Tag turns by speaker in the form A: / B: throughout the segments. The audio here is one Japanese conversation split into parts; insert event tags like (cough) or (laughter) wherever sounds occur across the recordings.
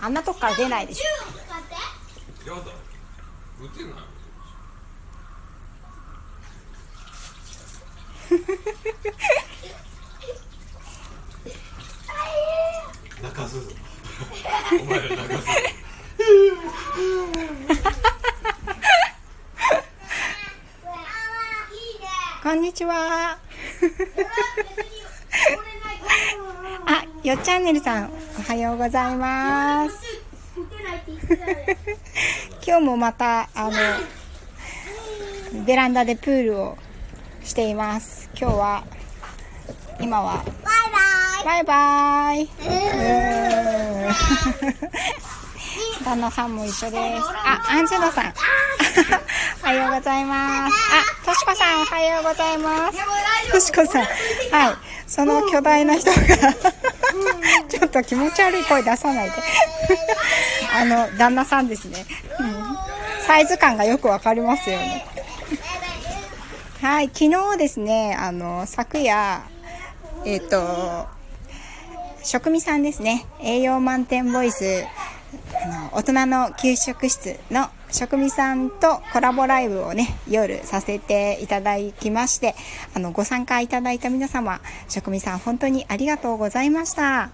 A: あんなとこから出ないでしょ
B: やだ打てない泣かす。ぞお前ら泣かす
A: こんにちは。あ (laughs) よっチャンネルさんおはようございます。(laughs) 今日もまたあのベランダでプールをしています。今日は今はバイバイ。うーん。(laughs) 旦那さんも一緒です。あアンジェロさん。(laughs) おはようございます。あとしこさんおはようございます。としこさん。はい。その巨大な人が (laughs) ちょっと気持ち悪い声出さないで。(laughs) あの旦那さんですね、うん、サイズ感がよくわかりますよね。はい昨日ですねあの昨夜えっ、と食味さんですね。栄養満点ボイスあの大人の給食室の食味さんとコラボライブをね夜させていただきましてあのご参加いただいた皆様食味さん本当にありがとうございました。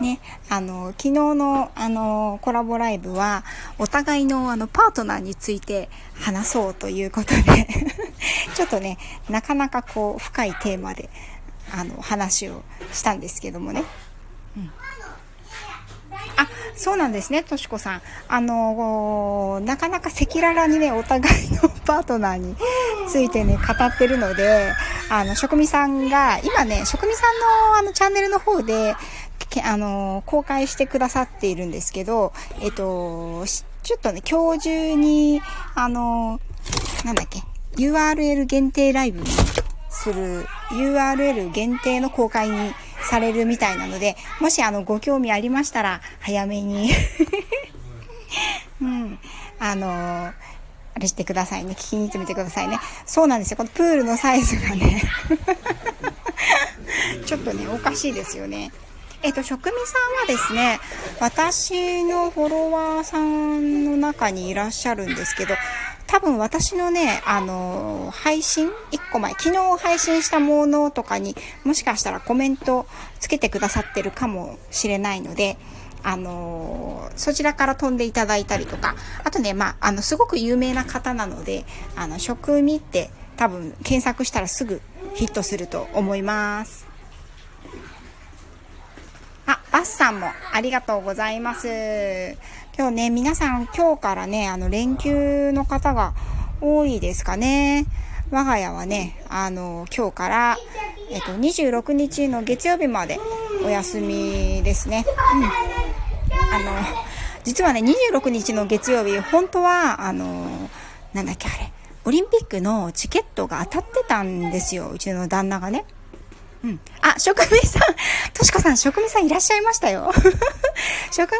A: ね、あの昨日のあのコラボライブはお互いのあのパートナーについて話そうということで (laughs) ちょっとねなかなかこう深いテーマであの話をしたんですけどもね。うんあ、そうなんですね、としこさん。あのなかなか赤裸々にね、お互いのパートナーについてね、語ってるので、あの、職味さんが、今ね、職味さんのあの、チャンネルの方で、あの、公開してくださっているんですけど、えっと、ちょっとね、今日中に、あの、なんだっけ、URL 限定ライブにする、URL 限定の公開にされるみたいなので、もしあの、ご興味ありましたら、早めに (laughs) うん、あのあれしてくださいね。聞きに行ってみてくださいね。そうなんですよ。このプールのサイズがね (laughs) ちょっとね、おかしいですよね。えっ、と、職味さんはですね、私のフォロワーさんの中にいらっしゃるんですけど、多分私のね、あの、配信 ?1 個前、昨日配信したものとかにもしかしたらコメントつけてくださってるかもしれないので、あのそちらから飛んでいただいたりとか、あとね、まあ、あの、すごく有名な方なので、あの、食味って多分検索したらすぐヒットすると思います。あ、バスさんもありがとうございます。今日ね、皆さん今日からね、あの、連休の方が多いですかね。我が家はね、あの、今日から、えっと、26日の月曜日までお休みですね。うん。あの、実はね、26日の月曜日、本当は、あの、なんだっけあれ、オリンピックのチケットが当たってたんですよ、うちの旦那がね。うん。あ、職味さん、としこさん、職味さんいらっしゃいましたよ。(laughs) 職味さ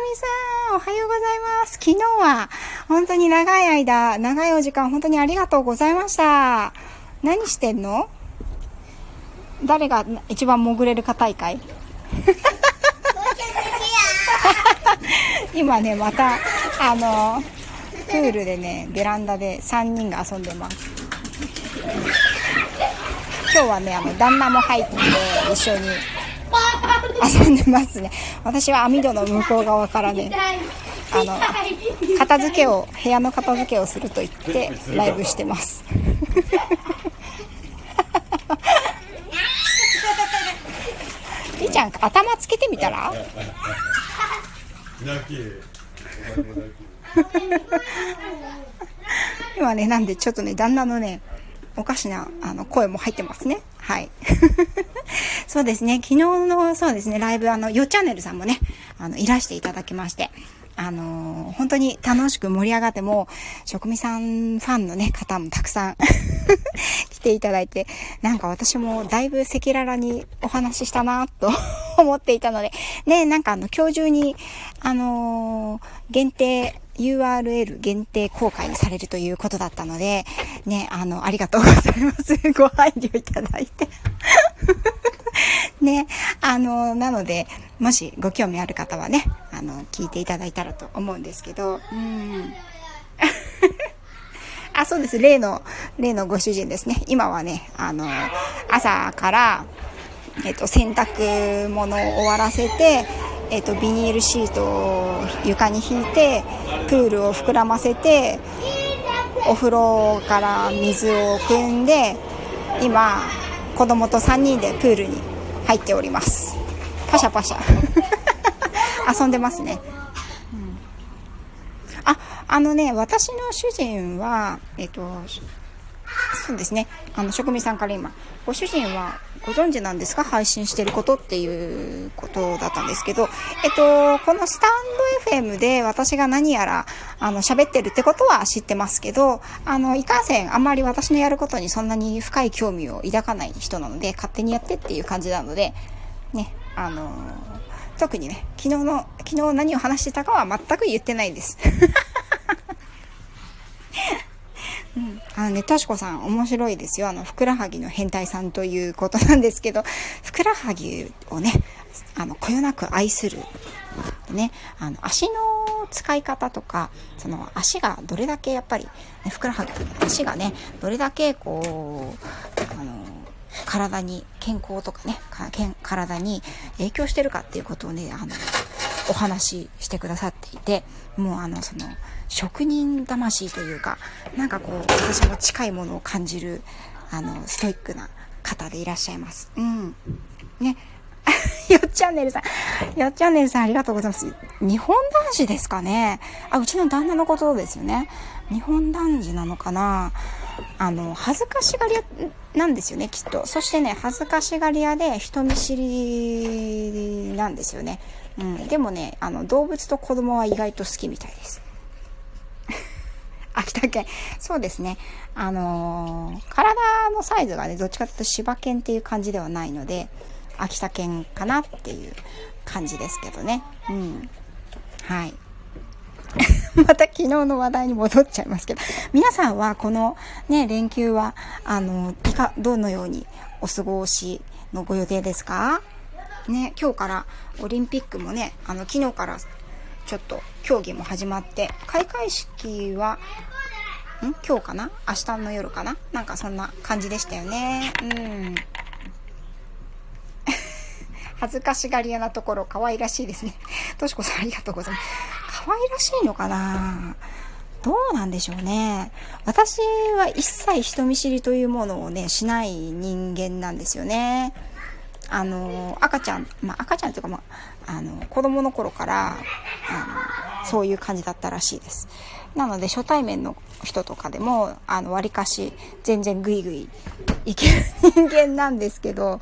A: ん、おはようございます。昨日は、本当に長い間、長いお時間、本当にありがとうございました。何してんの？誰が一番潜れるか大会？(laughs) 今ね、また、あの、プールでね、ベランダで3人が遊んでます。今日はね、あの、旦那も入って一緒に遊んでますね。私は網戸の向こう側からね、あの、片付けを、部屋の片付けをすると言ってライブしてます。りちゃん、頭つけてみたら？今ね、なんでちょっとね、旦那のね、おかしな、あの、声も入ってますね。はい。(laughs) そうですね。昨日の、そうですね、ライブ、あの、よチャンネルさんもね、あの、いらしていただきまして、あのー、本当に楽しく盛り上がっても、職味さんファンのね、方もたくさん (laughs) 来ていただいて、なんか私もだいぶ赤裸々にお話ししたなと (laughs) 思っていたので、ね、なんかあの、今日中に、あのー、限定、URL 限定公開にされるということだったので、ね、あの、ありがとうございます。(laughs) ご配慮いただいて。(laughs) ね、あの、なので、もしご興味ある方はね、あの、聞いていただいたらと思うんですけど、うん。(laughs) あ、そうです。例の、例のご主人ですね。今はね、あの、朝から、えっと、洗濯物を終わらせて、えっと、ビニールシートを床に引いて、プールを膨らませて、お風呂から水を汲んで、今、子供と3人でプールに入っております。パシャパシャ。(laughs) 遊んでますね。うん、あ、あのね、私の主人は、えっと、そうですね。あの、職人さんから今、ご主人はご存知なんですか？配信してることっていうことだったんですけど、えっと、このスタンド FM で私が何やら、あの、喋ってるってことは知ってますけど、あの、いかんせん、あんまり私のやることにそんなに深い興味を抱かない人なので、勝手にやってっていう感じなので、ね、あの特にね、昨日の、昨日何を話してたかは全く言ってないです。うん、あのね、としこさん面白いですよ。あの、ふくらはぎの変態さんということなんですけど、(laughs) ふくらはぎをね、あの、こよなく愛する。ね、あの、足の使い方とか、その足がどれだけやっぱり、ね、ふくらはぎ、足がね、どれだけこう、あの、体に、健康とかね、か体に影響してるかっていうことをね、あの、お話ししてくださっていて、もうあの、その、職人魂というか、なんかこう、私も近いものを感じる、あの、ストイックな方でいらっしゃいます。うん。ね。(laughs) よっチャンネルさん。よっチャンネルさんありがとうございます。日本男子ですかねあ、うちの旦那のことですよね。日本男児なのかなあの、恥ずかしがり屋なんですよね、きっと。そしてね、恥ずかしがり屋で人見知りなんですよね。うん。でもね、あの、動物と子供は意外と好きみたいです。(laughs) 秋田県。そうですね。あのー、体のサイズがね、どっちかというと柴犬っていう感じではないので、秋田犬かなっていう感じですけどね。うん。はい。(laughs) また昨日の話題に戻っちゃいますけど、皆さんはこのね、連休は、あの、いか、どのようにお過ごしのご予定ですか？ね、今日からオリンピックもね、あの、昨日からちょっと競技も始まって、開会式は、ん？今日かな？明日の夜かな？なんかそんな感じでしたよね。うん。(laughs) 恥ずかしがり屋なところ可愛らしいですね。としこさんありがとうございます。可愛らしいのかな？どうなんでしょうね。私は一切人見知りというものをね、しない人間なんですよね。あの、赤ちゃん、まあ、赤ちゃんというか、まあ、あの、子供の頃から、あの、そういう感じだったらしいです。なので、初対面の人とかでも、あの、割かし、全然グイグイいける人間なんですけど、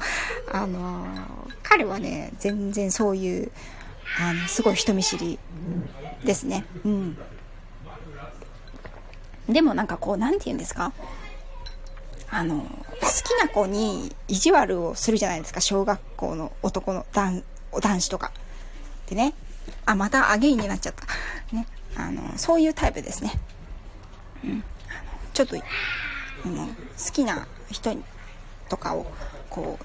A: あの、彼はね、全然そういう、あの、すごい人見知りですね。うん。でもなんかこう、なんて言うんですか？あの、好きな子に意地悪をするじゃないですか、小学校の男の男男子とか。でね、あ、またアゲインになっちゃった。ね、あの、そういうタイプですね。うん。ちょっと、うん、好きな人とかを、こう、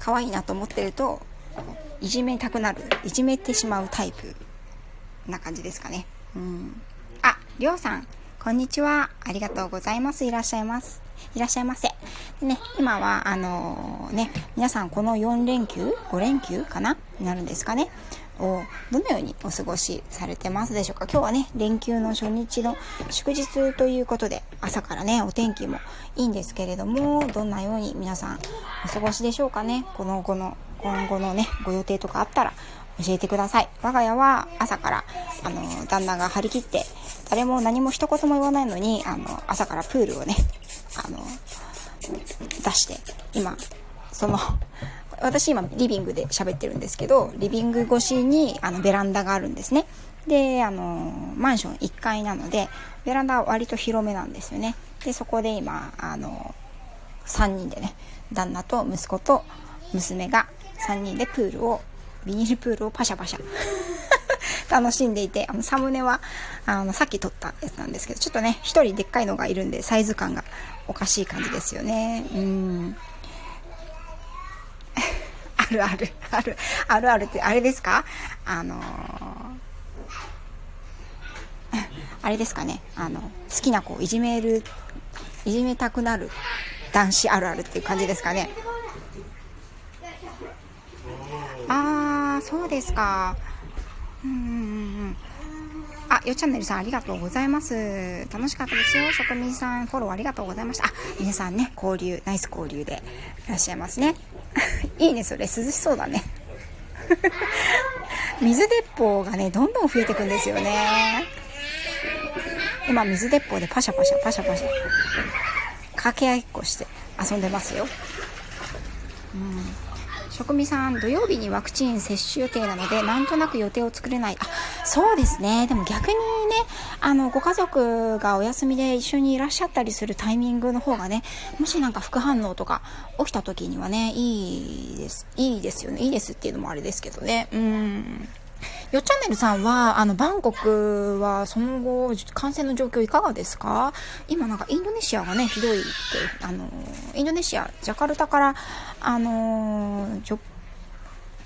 A: 可愛いなと思ってると、いじめたくなる、いじめてしまうタイプな感じですかね。うん。あ、りょうさん、こんにちは。ありがとうございます。いらっしゃいます。いらっしゃいませ。でね、今は、あのー、ね、皆さんこの4連休 ?5 連休かなになるんですかねをどのようにお過ごしされてますでしょうか今日はね、連休の初日の祝日ということで、朝からね、お天気もいいんですけれども、どんなように皆さんお過ごしでしょうかねこの後の、今後のね、ご予定とかあったら教えてください。我が家は朝から、あの、旦那が張り切って、誰も何も一言も言わないのに、あの、朝からプールをね、あの、出して、今、その、私今リビングで喋ってるんですけど、リビング越しにあのベランダがあるんですね。で、あの、マンション1階なので、ベランダは割と広めなんですよね。で、そこで今、あの、3人でね、旦那と息子と娘が3人でプールを、ビニールプールをパシャパシャ (laughs) 楽しんでいて、あの、サムネは、あの、さっき撮ったやつなんですけど、ちょっとね、一人でっかいのがいるんで、サイズ感がおかしい感じですよね。うん。(laughs) あるある、ある、あるあるって、あれですか？あのー、(laughs) あれですかね、あの、好きな子をいじめる、いじめたくなる男子あるあるっていう感じですかね？あー、そうですか。うんうんうんあ、よチャンネルさんありがとうございます。楽しかったですよ。職人さんフォローありがとうございました。あ、皆さんね、交流、ナイス交流でいらっしゃいますね。(laughs) いいね、それ。涼しそうだね。(laughs) 水鉄砲がね、どんどん増えていくんですよね。今、水鉄砲でパシャパシャ、パシャパシャ、掛け合いっこして遊んでますよ。うん職味さん、土曜日にワクチン接種予定なので、なんとなく予定を作れない。あ、そうですね。でも逆にね、あの、ご家族がお休みで一緒にいらっしゃったりするタイミングの方がね、もしなんか副反応とか起きた時にはね、いいです。いいですよね。いいですっていうのもあれですけどね。うん。よっチャンネルさんは、あの、バンコクはその後、感染の状況いかがですか？今なんかインドネシアがね、ひどいって、あの、インドネシア、ジャカルタから、あの、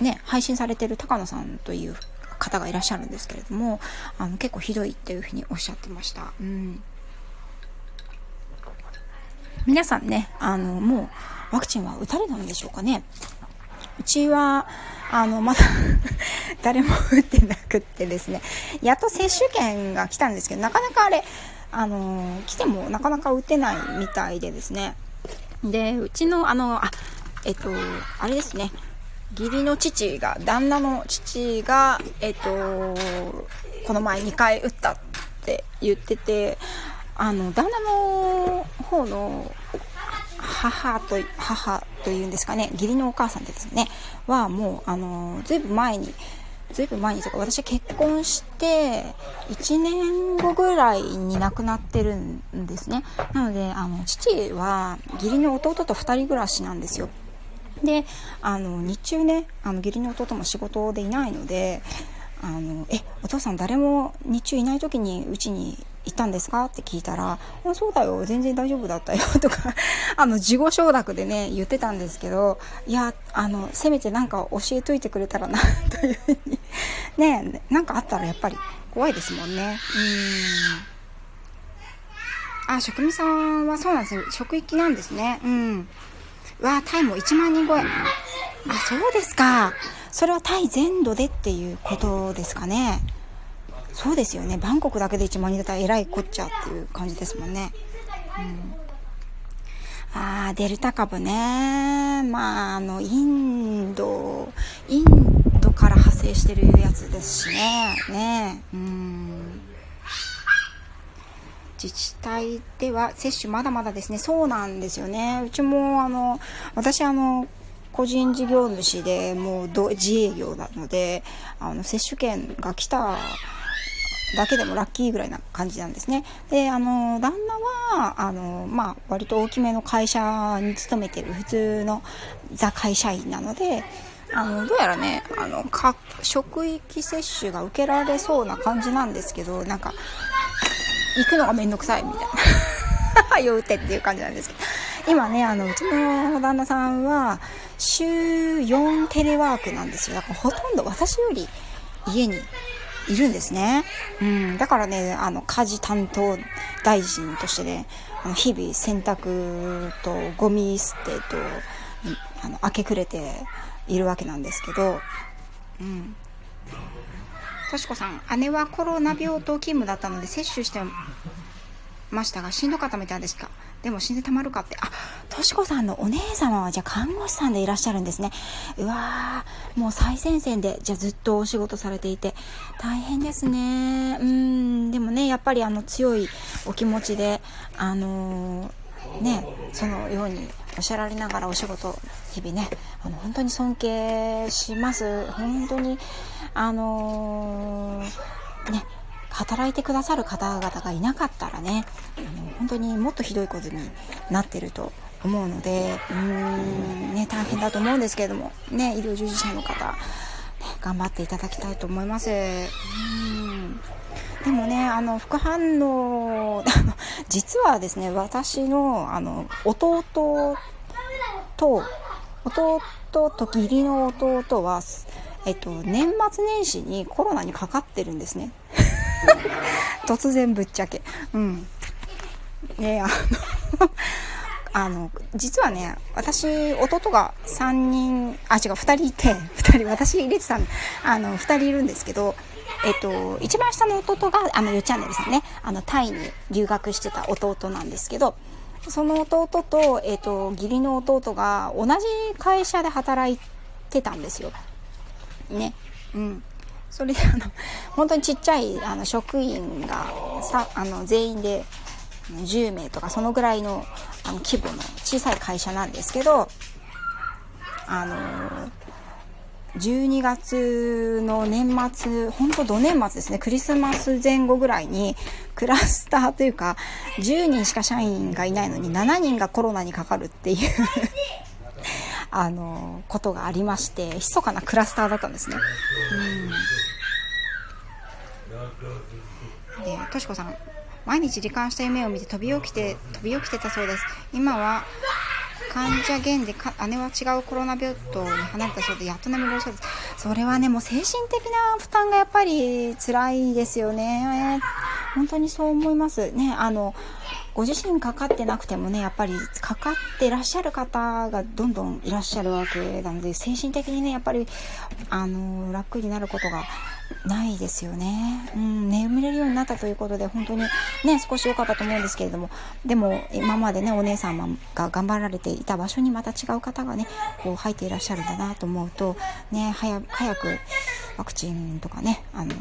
A: ね、配信されてる高野さんという方がいらっしゃるんですけれども、あの、結構ひどいっていうふうにおっしゃってました。うん。皆さんね、あの、もう、ワクチンは打たれたんでしょうかね？うちは、あの、まだ (laughs) 誰も打ってなくってですね、やっと接種券が来たんですけど、なかなかあれ、あの、来てもなかなか打てないみたいでですね。で、うちの、あの、あ、えっと、あれですね、義理の父が、旦那の父が、えっと、この前2回打ったって言ってて、あの、旦那の方の母と、母というんですかね、義理のお母さんですね、はもう、あの、ずいぶん前に、ずいぶん前にとか、私結婚して、1年後ぐらいに亡くなってるんですね。なので、あの、父は、義理の弟と2人暮らしなんですよ。で、あの、日中ね、あの、義理の弟も仕事でいないので、あの、え、お父さん誰も日中いない時にうちに行ったんですか？って聞いたら、あそうだよ、全然大丈夫だったよ、(laughs) とか (laughs) あの、事後承諾でね、言ってたんですけど、いや、あの、せめてなんか教えといてくれたらなというふうに (laughs) ね、なんかあったらやっぱり怖いですもんね。うん。あ、職味さんはそうなんですよ。職域なんですね。うん。わタイも1万人超え。あ、そうですか。それはタイ全土でっていうことですかね。そうですよね。バンコクだけで1万人だったらえらいこっちゃっていう感じですもんね。うん、ああ、デルタ株ね。まあ、あの、インド、インドから派生してるやつですしね。ねうん。自治体では接種まだまだですね。そうなんですよね。うちも、あの、私、あの、個人事業主でもう自営業なので、あの、接種券が来ただけでもラッキーぐらいな感じなんですね。で、あの、旦那は、あの、まあ、割と大きめの会社に勤めてる普通のザ会社員なので、あの、どうやらね、あの、か、職域接種が受けられそうな感じなんですけど、なんか、行くのがめんどくさいみたいな。(laughs) はよ打てっていう感じなんですけど。今ね、あの、うちの旦那さんは、週4テレワークなんですよ。だからほとんど私より家にいるんですね。うん。だからね、あの、家事担当大臣としてね、あの日々洗濯とゴミ捨てと、あの、明け暮れているわけなんですけど、うん。としこさん、姉はコロナ病棟勤務だったので接種してましたが、しんどかったみたいですか？でも死んでたまるかって。あ、としこさんのお姉様はじゃあ看護師さんでいらっしゃるんですね。うわー、もう最前線で、じゃあずっとお仕事されていて、大変ですね。うん、でもね、やっぱりあの強いお気持ちで、あのー、ね、そのようにおっしゃられながらお仕事、日々ね、あの、本当に尊敬します。本当に、あのー、ね、働いてくださる方々がいなかったらね、あの本当にもっとひどいことになってると思うので、うーん、ね、大変だと思うんですけれども、ね、医療従事者の方、ね、頑張っていただきたいと思います。うんでもね、あの、副反応、(laughs) 実はですね、私の、あの、弟と、弟と義理の弟は、えっと、年末年始にコロナにかかってるんですね。突然ぶっちゃけ。うん。ねあの (laughs) あの、実はね、私、弟が3人、あ、違う、2人いて、2人、私入れてたあの、2人いるんですけど、えっと、一番下の弟が、あの、よチャンネルさんね、あの、タイに留学してた弟なんですけど、その弟と、えっと、義理の弟が同じ会社で働いてたんですよ。ね。うん。それで、あの、本当にちっちゃい、あの、職員が、さ、あの、全員で、10名とかそのぐらいのあの規模の小さい会社なんですけどあの12月の年末本当土年末ですねクリスマス前後ぐらいにクラスターというか10人しか社員がいないのに7人がコロナにかかるっていう。あのことがありまして密かなクラスターだったんですね。うん、でとしこさん毎日罹患した夢を見て飛び起きて飛び起きてたそうです。今は患者減で姉は違うコロナ病棟に離れたそうでやっと眠れるそうです。それはねもう精神的な負担がやっぱり辛いですよね。本当にそう思います。ねあのご自身かかってなくてもねやっぱりかかってらっしゃる方がどんどんいらっしゃるわけなので精神的にねやっぱりあの楽になることがないですよね。うん、眠れるようになったということで、本当にね、少し良かったと思うんですけれども、でも、今までね、お姉様が頑張られていた場所にまた違う方がね、こう入っていらっしゃるんだなと思うと、ね、早早くワクチンとかね、あの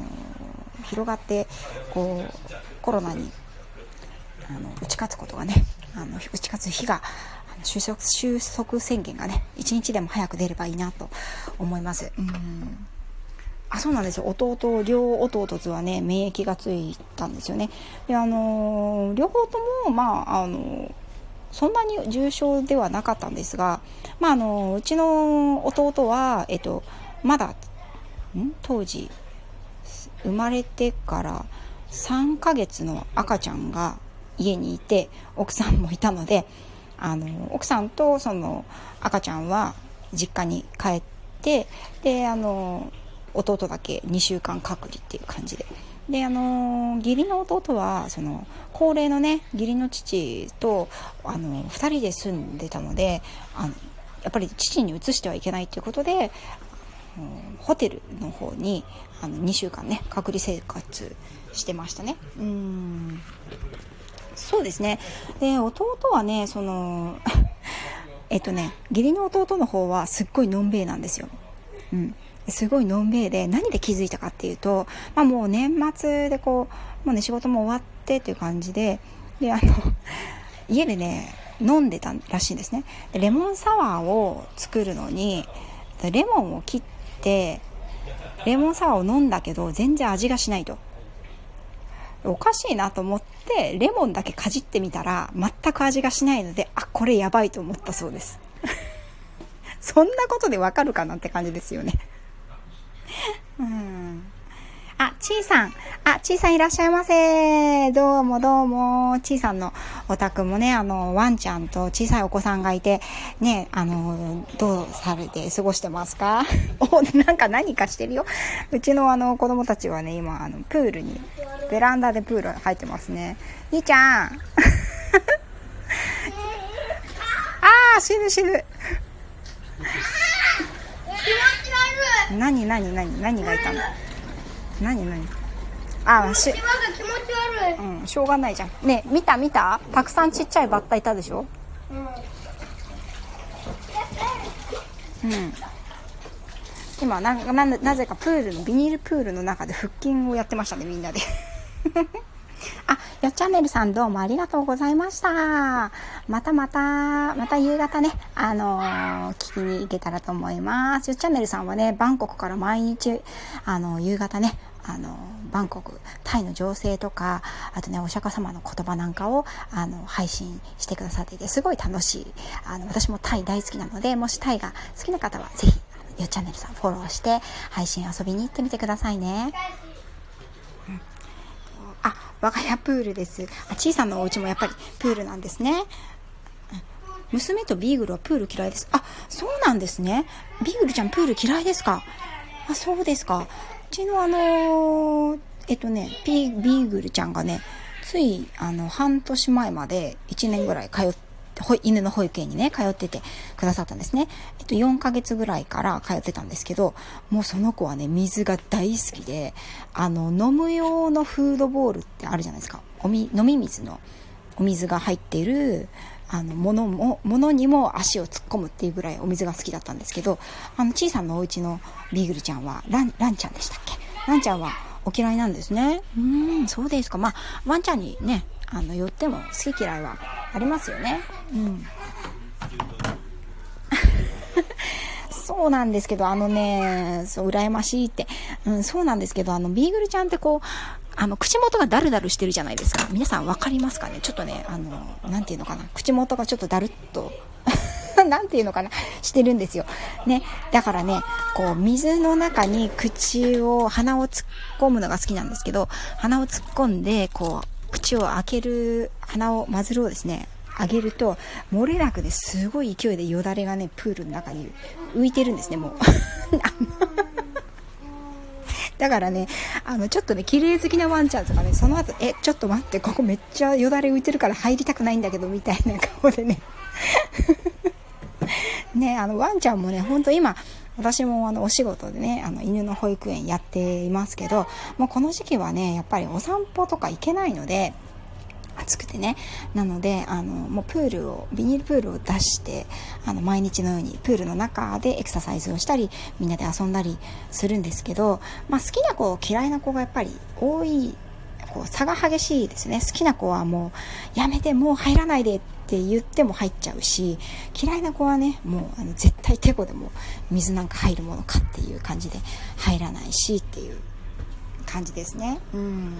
A: 広がって、こう、コロナに、あの、打ち勝つことがね、あの、打ち勝つ日が、収束収束宣言がね、一日でも早く出ればいいなと思います。うん。あそうなんですよ。弟両弟とはね免疫がついたんですよね。であの、両方ともまああの、そんなに重症ではなかったんですが、まあ、あのうちの弟は、えっと、まだん？当時生まれてから3ヶ月の赤ちゃんが家にいて奥さんもいたのであの奥さんとその赤ちゃんは実家に帰ってであの弟だけ2週間隔離っていう感じで。で、あの義理の弟は、その、高齢のね、義理の父と、あの、2人で住んでたので、あの、やっぱり父に移してはいけないっていうことで、ホテルの方にあの2週間ね隔離生活してましたねうんそうですねで弟はねその (laughs) えっとね義理の弟の方はすっごいのんべえなんですようんすごいのんべえで、何で気づいたかっていうと、まあもう年末でこう、もうね、仕事も終わってっていう感じで、で、あの、(laughs) 家でね、飲んでたらしいんですね。でレモンサワーを作るのに、レモンを切って、レモンサワーを飲んだけど、全然味がしないと。おかしいなと思って、レモンだけかじってみたら、全く味がしないので、あ、これやばいと思ったそうです。(laughs) そんなことでわかるかなって感じですよね。うん。あ、ちーさん。あ、ちーさんいらっしゃいませ。どうもどうも。ちーさんのお宅もね、あの、ワンちゃんと小さいお子さんがいて、ね、あの、どうされて過ごしてますか？(laughs) お、なんか何かしてるよ？うちのあの、子供たちはね、今、あの、プールに、ベランダでプール入ってますね。兄ちゃん。(laughs) あー、死ぬ死ぬ。何何何何がいたの？何何？あし気持ち悪いうんしょうがないじゃん。ね見た見た？たくさんちっちゃいバッタいたでしょ？うん、うん、今なななぜかプールのビニールプールの中で腹筋をやってましたねみんなで。(laughs) あ、よっチャンネルさんどうもありがとうございました。またまた、また夕方ね、あのー、聞きに行けたらと思います。よっチャンネルさんはね、バンコクから毎日、あのー、夕方ね、あのー、バンコク、タイの情勢とか、あとね、お釈迦様の言葉なんかを、あの、配信してくださっていて、すごい楽しい。あの、私もタイ大好きなので、もしタイが好きな方は、ぜひ、よチャンネルさんフォローして、配信遊びに行ってみてくださいね。我が家プールです。あ、小さなお家もやっぱりプールなんですね。娘とビーグルはプール嫌いです。あ、そうなんですね。ビーグルちゃんプール嫌いですか？あ、そうですか。うちのあのー、えっとね、ビーグルちゃんがね、つい、あの、半年前まで1年ぐらい通って、犬の保育園にね、通っててくださったんですね。えっと、4ヶ月ぐらいから通ってたんですけど、もうその子はね、水が大好きで、あの、飲む用のフードボールってあるじゃないですか。おみ、飲み水のお水が入っている、あの、ものも、ものにも足を突っ込むっていうぐらいお水が好きだったんですけど、あの、小さなお家のビーグルちゃんは、ラン、ランちゃんでしたっけ？ランちゃんはお嫌いなんですね。うん、そうですか。まあ、ワンちゃんにね、あの、寄っても好き嫌いはありますよね。うん。(laughs) そうなんですけど、あのね、そう、羨ましいって。うん、そうなんですけど、あの、ビーグルちゃんってこう、あの、口元がダルダルしてるじゃないですか。皆さん分かりますかね？ちょっとね、あの、なんていうのかな？口元がちょっとダルッと (laughs) なんていうのかな？してるんですよ。ね。だからね、こう、水の中に口を、鼻を突っ込むのが好きなんですけど、鼻を突っ込んで、こう、口を開ける、鼻を、マズルをですね、上げると、漏れなくですごい勢いでよだれがね、プールの中に浮いてるんですね、もう。(laughs) だからね、あの、ちょっとね、綺麗好きなワンちゃんとかね、その後、え、ちょっと待って、ここめっちゃよだれ浮いてるから入りたくないんだけど、みたいな顔でね (laughs) ね、あの、ワンちゃんもね、ほんと今、私もあの、お仕事でね、あの、犬の保育園やっていますけど、もうこの時期はね、やっぱりお散歩とか行けないので、暑くてね。なので、あの、もうプールを、ビニールプールを出して、あの、毎日のようにプールの中でエクササイズをしたり、みんなで遊んだりするんですけど、まあ、好きな子、嫌いな子がやっぱり多いこう差が激しいですね好きな子はもうやめてもう入らないでって言っても入っちゃうし嫌いな子はねもうあの絶対てこでも水なんか入るものかっていう感じで入らないしっていう感じですね。うん。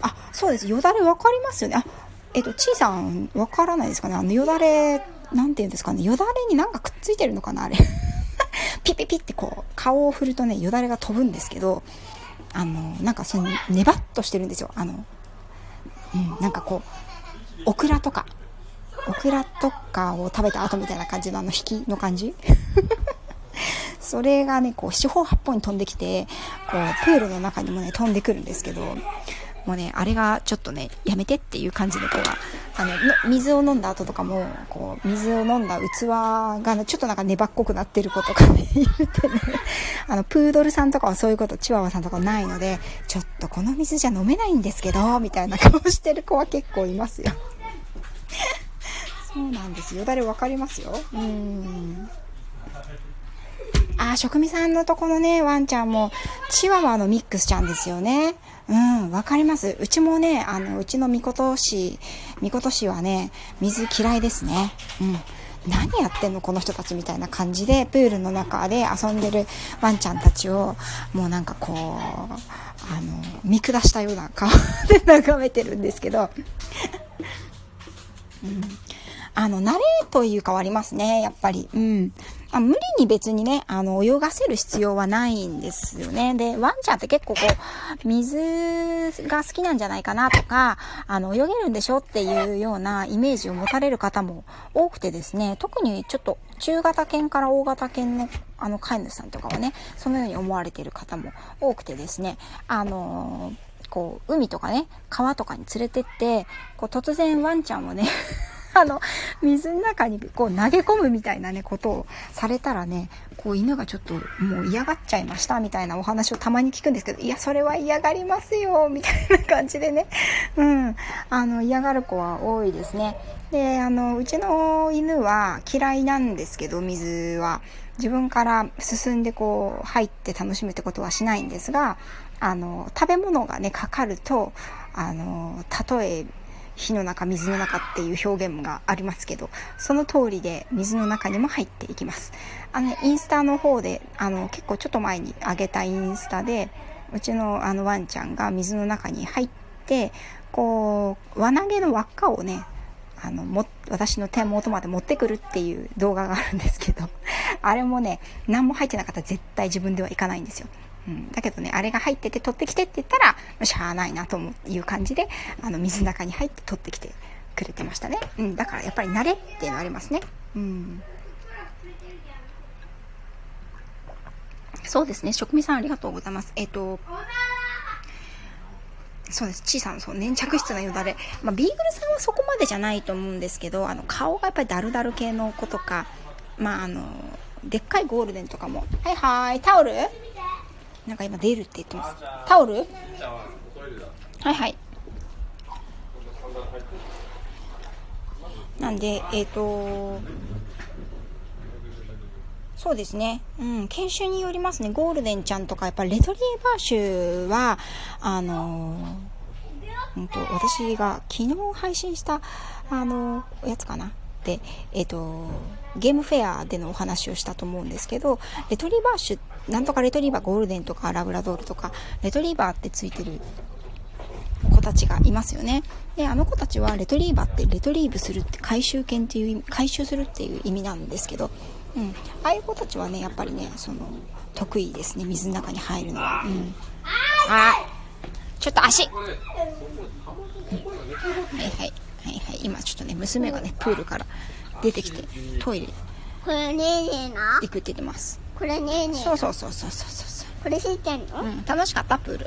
A: あそうです。よだれ分かりますよね。あえっとちいさん分からないですかね。あのよだれなんて言うんですかね。よだれになんかくっついてるのかなあれ。(laughs) ピピピってこう顔を振るとねよだれが飛ぶんですけどあの、なんかその、ねばっとしてるんですよ。あの、うん、なんかこう、オクラとか、オクラとかを食べた後みたいな感じのあの引きの感じ？(laughs) それがね、こう、四方八方に飛んできて、こう、プールの中にもね、飛んでくるんですけど、もうね、あれがちょっとね、やめてっていう感じで、こう、あの、水を飲んだ後とかも、こう、水を飲んだ器が、ちょっとなんか粘っこくなってる子とかね、(laughs) 言ってね、あの、プードルさんとかはそういうこと、チワワさんとかないので、ちょっとこの水じゃ飲めないんですけど、みたいな顔してる子は結構いますよ。そうなんですよ。誰わかりますよ？うん。あ、職味さんのとこのね、ワンちゃんも、チワワのミックスちゃんですよね。うん、わかります。うちもね、あの、うちのみこと市、みこと市はね、水嫌いですね。うん。何やってんの？この人たちみたいな感じで、プールの中で遊んでるワンちゃんたちを、もうなんかこう、あの、見下したような顔で眺めてるんですけど、うん、あの、慣れというかはありますね、やっぱり。うん。あ無理に別にね、あの、泳がせる必要はないんですよね。で、ワンちゃんって結構こう、水が好きなんじゃないかなとか、あの、泳げるんでしょっていうようなイメージを持たれる方も多くてですね、特にちょっと中型犬から大型犬のあの飼い主さんとかはね、そのように思われている方も多くてですね、あのこう、海とかね、川とかに連れてって、こう、突然ワンちゃんをねあの、水の中にこう投げ込むみたいなね、ことをされたらね、こう犬がちょっともう嫌がっちゃいましたみたいなお話をたまに聞くんですけど、いや、それは嫌がりますよ、みたいな感じでね、(laughs) うん、あの、嫌がる子は多いですね。で、あの、うちの犬は嫌いなんですけど、水は。自分から進んでこう、入って楽しむってことはしないんですが、あの、食べ物がね、かかると、あの、例え火の中、水の中っていう表現がありますけど、その通りで水の中にも入っていきます。あの、インスタの方で、あの、結構ちょっと前に上げたインスタで、うちのあのワンちゃんが水の中に入って、こう、輪投げの輪っかをね、あの、も、私の手元まで持ってくるっていう動画があるんですけど、あれもね、何も入ってなかったら絶対自分では行かないんですよ。うん、だけどね、あれが入ってて取ってきてって言ったら、しゃあないなという感じで、あの、水の中に入って取ってきてくれてましたね。うん、だからやっぱり慣れっていうのありますね。うん。そうですね。職味さんありがとうございます。えっ、ー、と、そうです。小さな、そう、粘着質なよだれ。まあ、ビーグルさんはそこまでじゃないと思うんですけど、あの、顔がやっぱりダルダル系の子とか、まあ、あの、でっかいゴールデンとかも。はいはい、タオルなんか今出るって言ってます。タオル？はいはい。なんで、えっ、ー、と、そうですね。うん、研修によりますね。ゴールデンちゃんとか、やっぱりレトリーバー種は、あのうんと、私が昨日配信した、あのやつかな。で、えっ、ー、と、ゲームフェアでのお話をしたと思うんですけど、レトリーバー種、なんとかレトリーバーゴールデンとかラブラドールとか、レトリーバーってついてる子たちがいますよね。で、あの子たちはレトリーバーってレトリーブするって回収犬っていう、回収するっていう意味なんですけど、うん、ああいう子たちはねやっぱりねその得意ですね水の中に入るのは、うん、あちょっと足、はいはい。はいはい。今ちょっとね娘がねプールから出てきてトイレ。
C: これねえねえな
A: 行くって言ってます。
C: これねえね
A: えそうそうそうそうそうそう。
C: これ知ってんの、
A: うん、楽しかった？プール。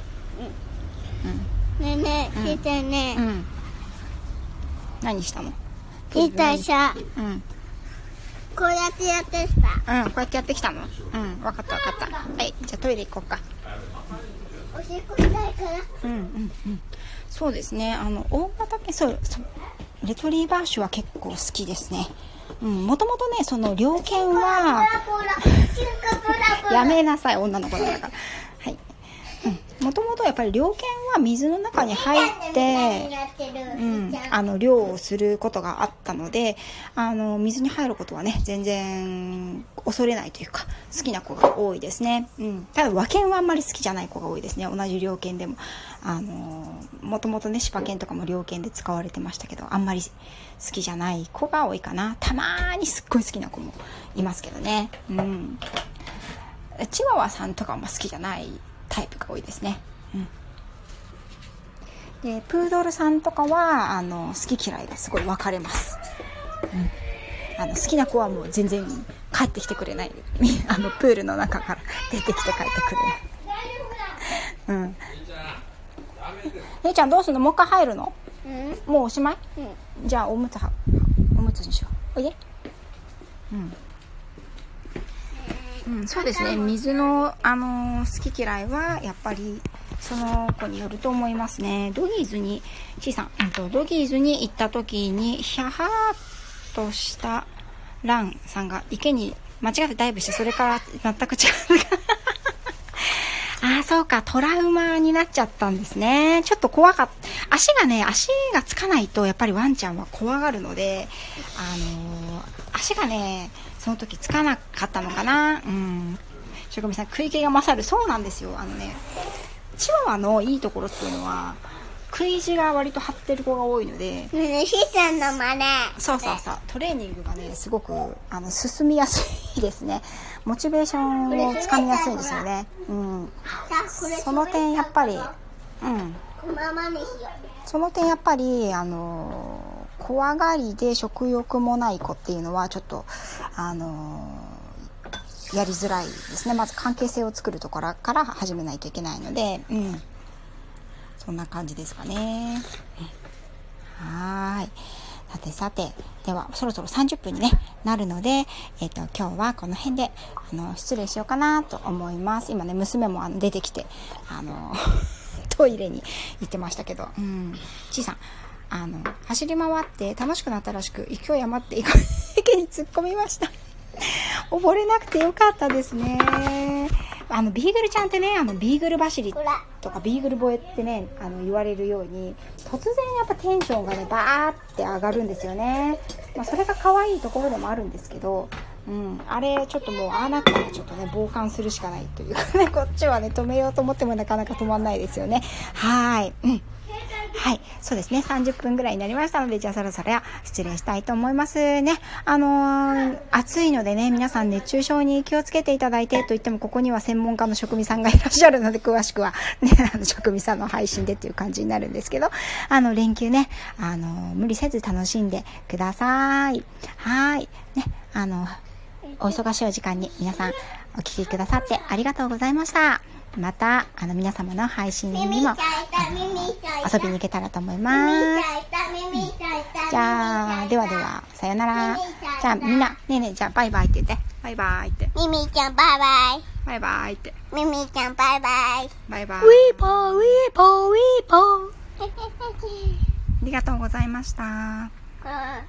C: うん、ねえねえ知ってんね、うん、
A: 何したの？
C: ピーターシャ
A: う。ん。
C: こうやってやってきた。
A: うん、こうやってやってきたの？うん、分かった分かった。はい、じゃあトイレ行こうか。
C: おしっこしたいから。
A: うんうんうん。そうですね、あの、大型犬、そう、そうレトリーバー種は結構好きですね。うん、もともとね、その、猟犬は、やめなさい、女の子だから。はい。うんもともとやっぱり猟犬は水の中に入って、うん、あの漁をすることがあったのであの水に入ることはね全然恐れないというか好きな子が多いですね、うん、ただ和犬はあんまり好きじゃない子が多いですね。同じ猟犬でも。あのもともとね柴犬とかも猟犬で使われてましたけどあんまり好きじゃない子が多いかな。たまにすっごい好きな子もいますけどね。うん。チワワさんとかも好きじゃないタイプが多いですね。うんでプードルさんとかはあの好き嫌いがすごい分かれます、うん、あの好きな子はもう全然帰ってきてくれない。(laughs) あのプールの中から出てきて帰ってくれない。うん。姉ちゃんどうすんの？もう一回入るの、
C: うん、
A: もうおしまい、
C: う
A: ん、じゃあおむつはおむつにしよう。おいで。うん。うん、そうですね。水の、あのー、好き嫌いはやっぱりその子によると思いますねドギーズにちいさん、ドギーズに行った時にヒャハーとしたランさんが池に間違ってダイブしてそれから全く違う (laughs) ああ、そうか、トラウマになっちゃったんですね。ちょっと怖かった。足がね、足がつかないと、やっぱりワンちゃんは怖がるので、あのー、足がね、その時つかなかったのかなうん。職人さん、食い気が勝る。そうなんですよ。あのね、チワワのいいところっていうのは、食い地が割と張ってる子が多いので、
C: ねひーちゃんの真似。
A: そうそうそう。トレーニングがね、すごく、あの、進みやすいですね。モチベーションをつかみやすいんですよね。うん。その点、やっぱり、うん。その点、やっぱり、あの怖がりで食欲もない子っていうのはちょっとあのー、やりづらいですね。まず関係性を作るところから始めないといけないので、うん、そんな感じですかね。はい。さてさて。ではそろそろ30分に、ね、なるので、えーと、今日はこの辺であの失礼しようかなと思います。今ね娘もあの出てきてあの (laughs) トイレに行ってましたけど、うん、ちいさんあの、走り回って楽しくなったらしく、勢い余って (laughs) 池に突っ込みました。(laughs) 溺れなくてよかったですね。あの、ビーグルちゃんってね、あの、ビーグル走りとか、ビーグル吠えってね、あの、言われるように、突然やっぱテンションがね、バーって上がるんですよね。まあ、それが可愛いところでもあるんですけど、うん、あれ、ちょっともう、ああなったらちょっとね、傍観するしかないというかね、こっちはね、止めようと思ってもなかなか止まんないですよね。はい。うん。はい。そうですね。30分ぐらいになりましたので、じゃあそろそろや失礼したいと思いますね。あのー暑いのでね、皆さん熱中症に気をつけていただいて、と言っても、ここには専門家の職味さんがいらっしゃるので、詳しくは、ね、あの、職味さんの配信でっていう感じになるんですけど、あの、連休ね、あのー無理せず楽しんでください。はい。ね、あの、お忙しいお時間に皆さんお聞きくださってありがとうございました。また、あの、皆様の配信にも遊びに行けたらと思いま
C: 耳
A: すじゃあ、ではでは、さよなら。じゃあ、みんな、ねえねえ、じゃあ、バイバイって言って。バイバイって。
C: 耳ちゃんバイバイ
A: バイバイって。
C: 耳ちゃんバイバイ
A: バイバイ。
C: ウィーポーウィーポーウィーポー (laughs)
A: ありがとうございました。
C: うわ